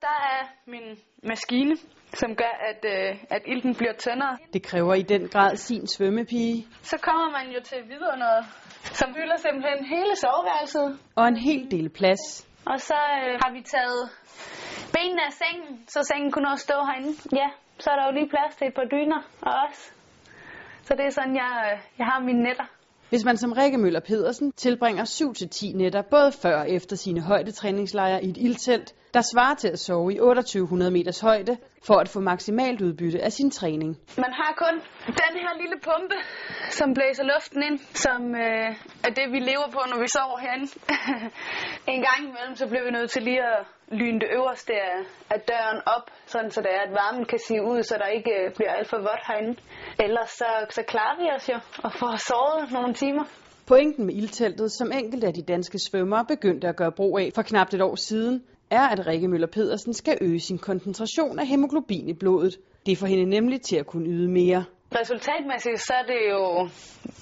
Der er min maskine, som gør, at, øh, at ilten bliver tyndere. Det kræver i den grad sin svømmepige. Så kommer man jo til vidunderet, som fylder simpelthen hele soveværelset. Og en hel del plads. Og så øh, har vi taget benene af sengen, så sengen kunne også stå herinde. Ja, så er der jo lige plads til et par dyner og os. Så det er sådan, jeg, øh, jeg har mine netter. Hvis man som Rikke Møller Pedersen tilbringer 7-10 nætter både før og efter sine højdetræningslejre i et ildtelt, der svarer til at sove i 2800 meters højde, for at få maksimalt udbytte af sin træning. Man har kun den her lille pumpe, som blæser luften ind, som øh, er det, vi lever på, når vi sover herinde. en gang imellem, så bliver vi nødt til lige at lyne det øverste af, døren op, sådan så det er, at varmen kan sive ud, så der ikke øh, bliver alt for vådt herinde. Ellers så, så klarer vi os jo og får sovet nogle timer. Pointen med ildteltet, som enkelte af de danske svømmere begyndte at gøre brug af for knap et år siden, er, at Rikke Møller Pedersen skal øge sin koncentration af hemoglobin i blodet. Det får hende nemlig til at kunne yde mere. Resultatmæssigt, så er det jo,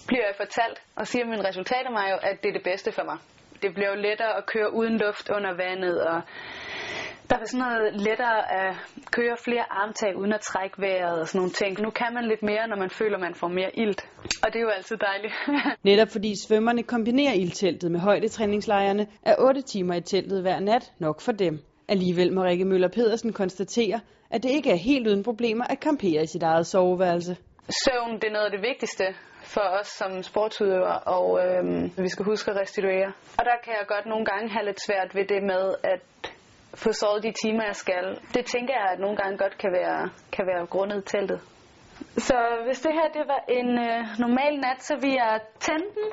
bliver jeg fortalt, og siger mine resultater mig jo, at det er det bedste for mig. Det bliver jo lettere at køre uden luft under vandet, og der er sådan noget lettere at køre flere armtag uden at trække vejret og sådan nogle ting. Nu kan man lidt mere, når man føler, man får mere ilt. Og det er jo altid dejligt. Netop fordi svømmerne kombinerer ildteltet med højdetræningslejrene, er 8 timer i teltet hver nat nok for dem. Alligevel må Rikke Møller Pedersen konstatere, at det ikke er helt uden problemer at campere i sit eget soveværelse. Søvn, det er noget af det vigtigste for os som sportsudøvere, og øhm, vi skal huske at restituere. Og der kan jeg godt nogle gange have lidt svært ved det med at få sovet de timer, jeg skal. Det tænker jeg, at nogle gange godt kan være, kan være grundet teltet. Så hvis det her det var en øh, normal nat, så vil jeg tænde den.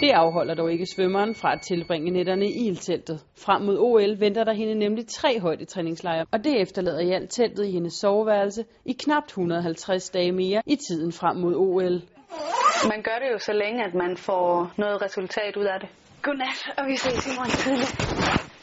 Det afholder dog ikke svømmeren fra at tilbringe netterne i ildteltet. Frem mod OL venter der hende nemlig tre højdetræningslejre, og det efterlader i alt teltet i hendes soveværelse i knap 150 dage mere i tiden frem mod OL. Man gør det jo så længe, at man får noget resultat ud af det. Godnat, og vi ses i morgen tidlig.